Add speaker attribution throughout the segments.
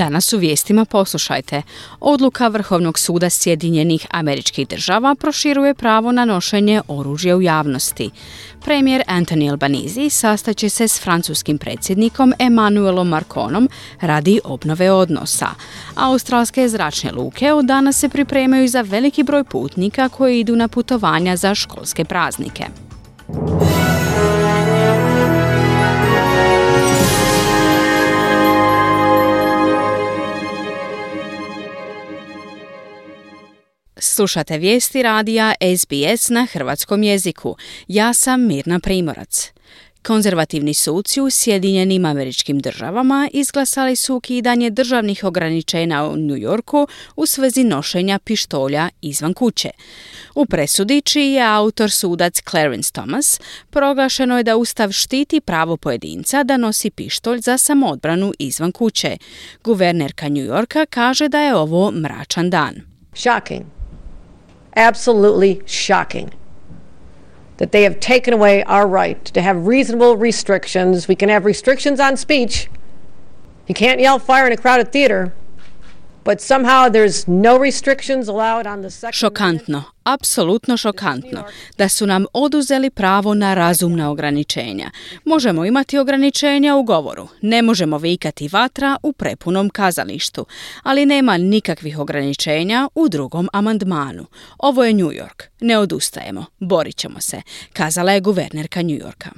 Speaker 1: Danas u vijestima poslušajte. Odluka Vrhovnog suda Sjedinjenih američkih država proširuje pravo na nošenje oružja u javnosti. Premijer Anthony Albanese sastaće se s francuskim predsjednikom Emmanuelom Marconom radi obnove odnosa. Australske zračne luke od danas se pripremaju za veliki broj putnika koji idu na putovanja za školske praznike. Slušate vijesti radija SBS na hrvatskom jeziku. Ja sam Mirna Primorac. Konzervativni suci u Sjedinjenim američkim državama izglasali su ukidanje državnih ograničenja u New Yorku u svezi nošenja pištolja izvan kuće. U presudi čiji je autor sudac Clarence Thomas proglašeno je da Ustav štiti pravo pojedinca da nosi pištolj za samoodbranu izvan kuće. Guvernerka New Yorka kaže da je ovo mračan dan.
Speaker 2: Shocking. Absolutely shocking that they have taken away our right to have reasonable restrictions. We can have restrictions on speech. You can't yell fire in a crowded theater,
Speaker 1: Šokantno, apsolutno šokantno da su nam oduzeli pravo na razumna ograničenja. Možemo imati ograničenja u govoru, ne možemo vikati vatra u prepunom kazalištu, ali nema nikakvih ograničenja u drugom amandmanu. Ovo je New York, ne odustajemo, borit ćemo se, kazala je guvernerka New Yorka.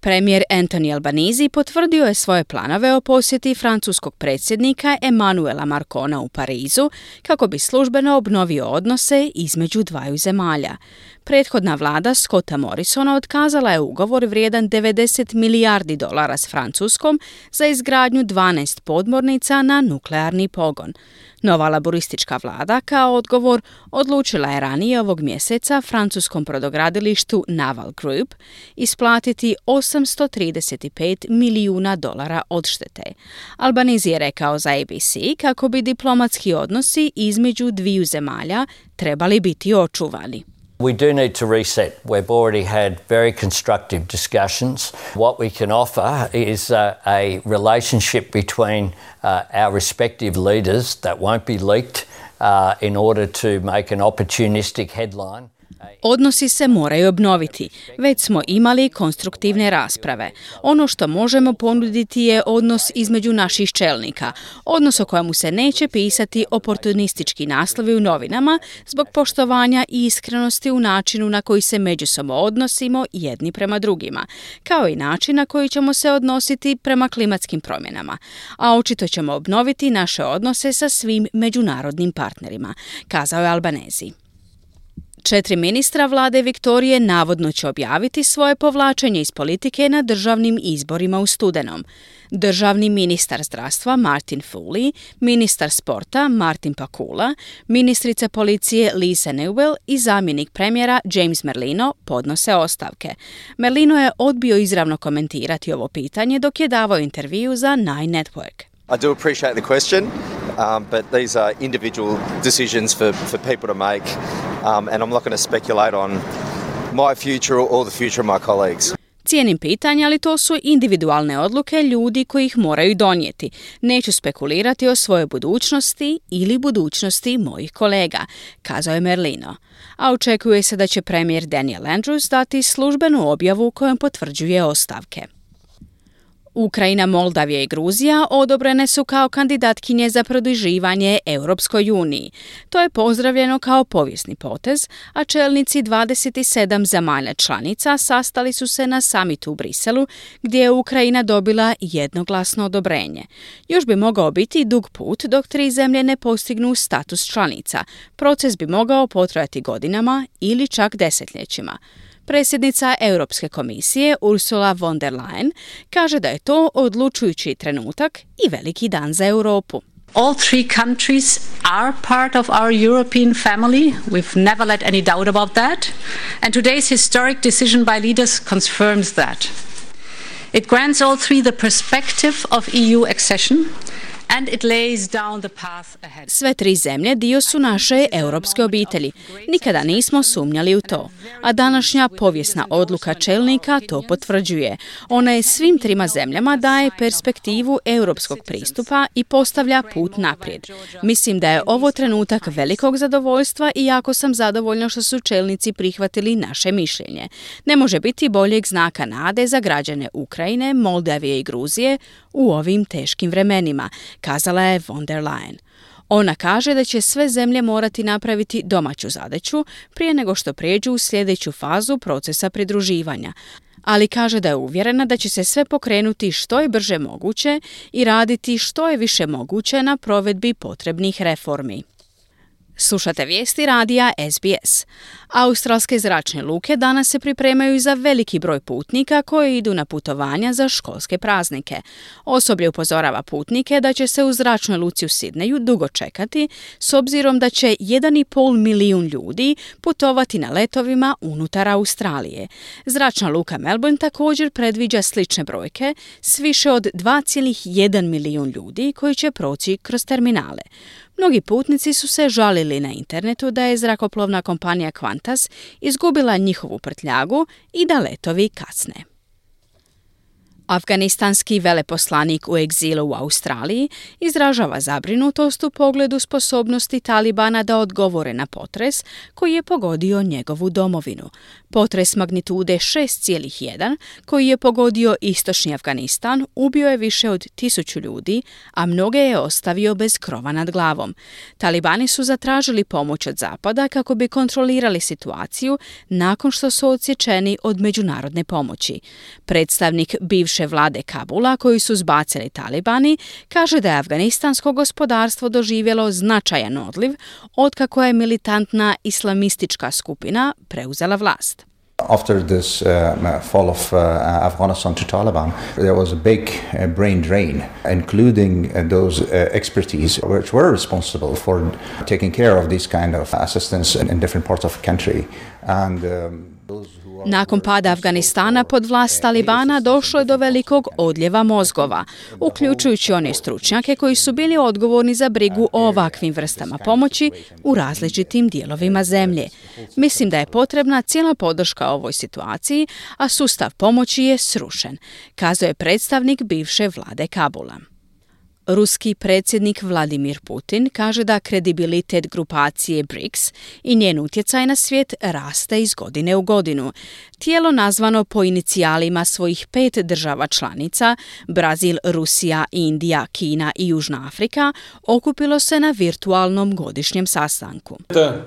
Speaker 1: Premijer Anthony Albanese potvrdio je svoje planove o posjeti francuskog predsjednika Emmanuela Marcona u Parizu kako bi službeno obnovio odnose između dvaju zemalja. Prethodna vlada Scotta Morrisona otkazala je ugovor vrijedan 90 milijardi dolara s Francuskom za izgradnju 12 podmornica na nuklearni pogon. Nova laboristička vlada kao odgovor odlučila je ranije ovog mjeseca francuskom prodogradilištu Naval Group isplatiti 835 milijuna dolara odštete. Albanizi je rekao za ABC kako bi diplomatski odnosi između dviju zemalja trebali biti očuvani.
Speaker 3: We do need to reset. We've already had very constructive discussions. What we can offer is uh, a relationship between uh, our respective leaders that won't be leaked uh, in order to make an opportunistic headline.
Speaker 1: Odnosi se moraju obnoviti. Već smo imali konstruktivne rasprave. Ono što možemo ponuditi je odnos između naših čelnika, odnos o kojemu se neće pisati oportunistički naslovi u novinama zbog poštovanja i iskrenosti u načinu na koji se međusobno odnosimo jedni prema drugima, kao i način na koji ćemo se odnositi prema klimatskim promjenama. A očito ćemo obnoviti naše odnose sa svim međunarodnim partnerima, kazao je Albanezi. Četiri ministra vlade Viktorije navodno će objaviti svoje povlačenje iz politike na državnim izborima u studenom. Državni ministar zdravstva Martin Foley, ministar sporta Martin Pakula, ministrica policije Lisa Newell i zamjenik premijera James Merlino podnose ostavke. Merlino je odbio izravno komentirati ovo pitanje dok je davao intervju za Nine Network.
Speaker 4: I do appreciate the question. Um, but these are individual decisions for, for people to make, um, and I'm not going to speculate on my future or the future of my colleagues.
Speaker 1: Cijenim pitanja, ali to su individualne odluke ljudi koji ih moraju donijeti. Neću spekulirati o svojoj budućnosti ili budućnosti mojih kolega, kazao je Merlino. A očekuje se da će premijer Daniel Andrews dati službenu objavu kojom potvrđuje ostavke. Ukrajina, Moldavija i Gruzija odobrene su kao kandidatkinje za produživanje Europskoj uniji. To je pozdravljeno kao povijesni potez, a čelnici 27 zemalja članica sastali su se na samitu u Briselu, gdje je Ukrajina dobila jednoglasno odobrenje. Još bi mogao biti dug put dok tri zemlje ne postignu status članica. Proces bi mogao potrajati godinama ili čak desetljećima. Predsjednica Europske komisije Ursula von der Leyen kaže da je to odlučujući trenutak i veliki dan za Europu.
Speaker 5: All three countries are part of our European family. We've never let any doubt about that. And today's historic decision by leaders confirms that. It grants all three the perspective of EU accession
Speaker 1: Sve tri zemlje dio su naše europske obitelji. Nikada nismo sumnjali u to. A današnja povijesna odluka čelnika to potvrđuje. Ona je svim trima zemljama daje perspektivu europskog pristupa i postavlja put naprijed. Mislim da je ovo trenutak velikog zadovoljstva i jako sam zadovoljna što su čelnici prihvatili naše mišljenje. Ne može biti boljeg znaka nade za građane Ukrajine, Moldavije i Gruzije u ovim teškim vremenima kazala je von der Leyen. Ona kaže da će sve zemlje morati napraviti domaću zadaću prije nego što prijeđu u sljedeću fazu procesa pridruživanja, ali kaže da je uvjerena da će se sve pokrenuti što je brže moguće i raditi što je više moguće na provedbi potrebnih reformi. Slušate vijesti radija SBS. Australske zračne luke danas se pripremaju za veliki broj putnika koji idu na putovanja za školske praznike. Osoblje upozorava putnike da će se u zračnoj luci u Sidneju dugo čekati s obzirom da će 1,5 milijun ljudi putovati na letovima unutar Australije. Zračna luka Melbourne također predviđa slične brojke s više od 2,1 milijun ljudi koji će proći kroz terminale. Mnogi putnici su se žalili na internetu da je zrakoplovna kompanija Qantas izgubila njihovu prtljagu i da letovi kasne. Afganistanski veleposlanik u egzilu u Australiji izražava zabrinutost u pogledu sposobnosti Talibana da odgovore na potres koji je pogodio njegovu domovinu. Potres magnitude 6,1 koji je pogodio istočni Afganistan ubio je više od tisuću ljudi, a mnoge je ostavio bez krova nad glavom. Talibani su zatražili pomoć od Zapada kako bi kontrolirali situaciju nakon što su odsječeni od međunarodne pomoći. Predstavnik bivše vlade Kabula koji su zbacili Talibani kaže da je afganistansko gospodarstvo doživjelo značajan odliv otkako je militantna islamistička skupina preuzela vlast.
Speaker 6: After this uh, fall of uh, Afghanistan to Taliban, there was a big uh, brain drain, including uh, those uh, expertise which were responsible for taking care of this kind of assistance in, in different parts of the country. And um,
Speaker 1: Nakon pada Afganistana pod vlast Talibana došlo je do velikog odljeva mozgova, uključujući one stručnjake koji su bili odgovorni za brigu o ovakvim vrstama pomoći u različitim dijelovima zemlje. Mislim da je potrebna cijela podrška ovoj situaciji, a sustav pomoći je srušen, kazao je predstavnik bivše vlade Kabula. Ruski predsjednik Vladimir Putin kaže da kredibilitet grupacije BRICS i njen utjecaj na svijet raste iz godine u godinu. Tijelo nazvano po inicijalima svojih pet država članica, Brazil, Rusija, Indija, Kina i Južna Afrika, okupilo se na virtualnom godišnjem sastanku.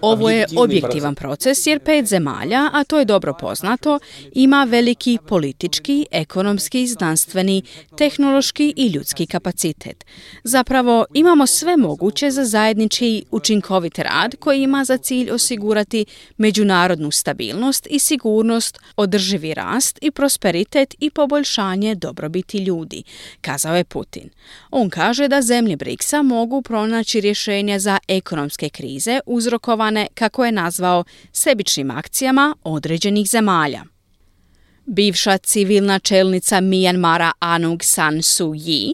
Speaker 1: Ovo je objektivan proces jer pet zemalja, a to je dobro poznato, ima veliki politički, ekonomski, znanstveni, tehnološki i ljudski kapacitet. Zapravo imamo sve moguće za zajednički učinkovit rad koji ima za cilj osigurati međunarodnu stabilnost i sigurnost, održivi rast i prosperitet i poboljšanje dobrobiti ljudi, kazao je Putin. On kaže da zemlje BRICS-a mogu pronaći rješenja za ekonomske krize uzrokovane, kako je nazvao, sebičnim akcijama određenih zemalja. Bivša civilna čelnica Mijanmara Anung San Suu Kyi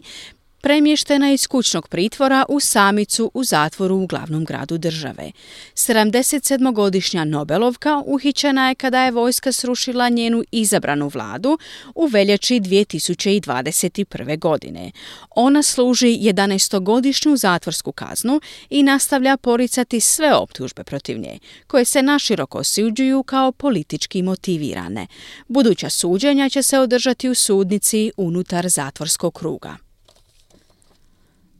Speaker 1: premještena iz kućnog pritvora u samicu u zatvoru u glavnom gradu države. 77-godišnja Nobelovka uhićena je kada je vojska srušila njenu izabranu vladu u veljači 2021. godine. Ona služi 11-godišnju zatvorsku kaznu i nastavlja poricati sve optužbe protiv nje, koje se naširoko osuđuju kao politički motivirane. Buduća suđenja će se održati u sudnici unutar zatvorskog kruga.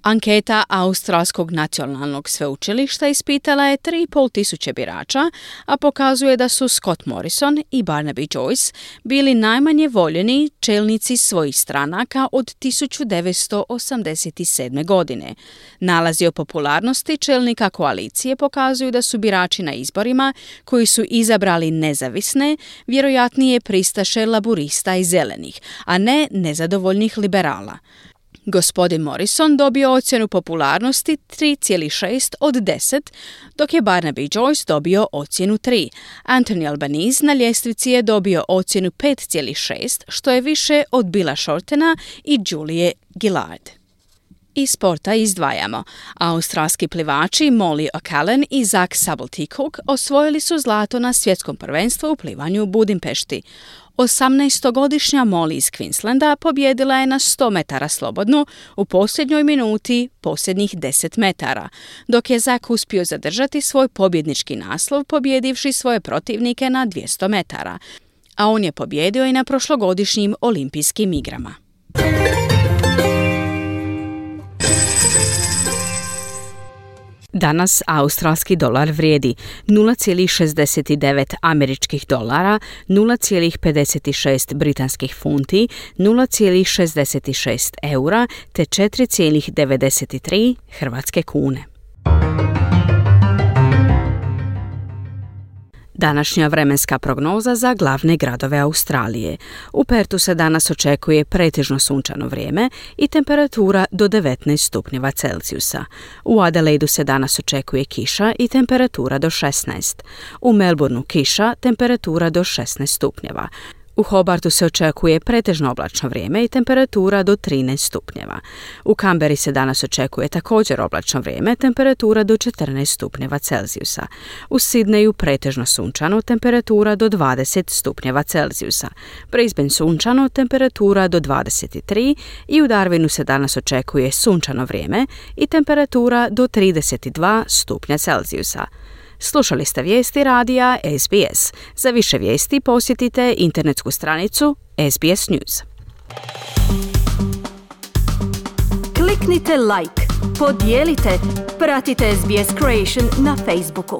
Speaker 1: Anketa Australskog nacionalnog sveučilišta ispitala je 3,5 tisuće birača, a pokazuje da su Scott Morrison i Barnaby Joyce bili najmanje voljeni čelnici svojih stranaka od 1987. godine. Nalazi o popularnosti čelnika koalicije pokazuju da su birači na izborima koji su izabrali nezavisne, vjerojatnije pristaše laburista i zelenih, a ne nezadovoljnih liberala. Gospodin Morrison dobio ocjenu popularnosti 3,6 od 10, dok je Barnaby Joyce dobio ocjenu 3. Anthony Albanese na ljestvici je dobio ocjenu 5,6, što je više od Billa Shortena i Julie Gillard. Iz sporta izdvajamo. Australski plivači Molly O'Callaghan i Zach Sabeltikog osvojili su zlato na svjetskom prvenstvu u plivanju u Budimpešti. 18-godišnja Molly iz Queenslanda pobjedila je na 100 metara slobodno u posljednjoj minuti posljednjih 10 metara, dok je Zak uspio zadržati svoj pobjednički naslov pobjedivši svoje protivnike na 200 metara, a on je pobjedio i na prošlogodišnjim olimpijskim igrama. Danas australski dolar vrijedi 0,69 američkih dolara, 0,56 britanskih funti, 0,66 eura te 4,93 hrvatske kune. Današnja vremenska prognoza za glavne gradove Australije. U Pertu se danas očekuje pretežno sunčano vrijeme i temperatura do 19 stupnjeva Celzijusa. U Adelaidu se danas očekuje kiša i temperatura do 16. U Melbourneu kiša, temperatura do 16 stupnjeva. U Hobartu se očekuje pretežno oblačno vrijeme i temperatura do 13 stupnjeva. U Kamberi se danas očekuje također oblačno vrijeme, temperatura do 14 stupnjeva Celzijusa. U Sidneju pretežno sunčano, temperatura do 20 stupnjeva Celzijusa. Brisbane sunčano, temperatura do 23 i u Darwinu se danas očekuje sunčano vrijeme i temperatura do 32 stupnja Celzijusa. Slušali ste vijesti radija SBS. Za više vijesti posjetite internetsku stranicu SBS News.
Speaker 7: Kliknite like, podijelite, pratite SBS Creation na Facebooku.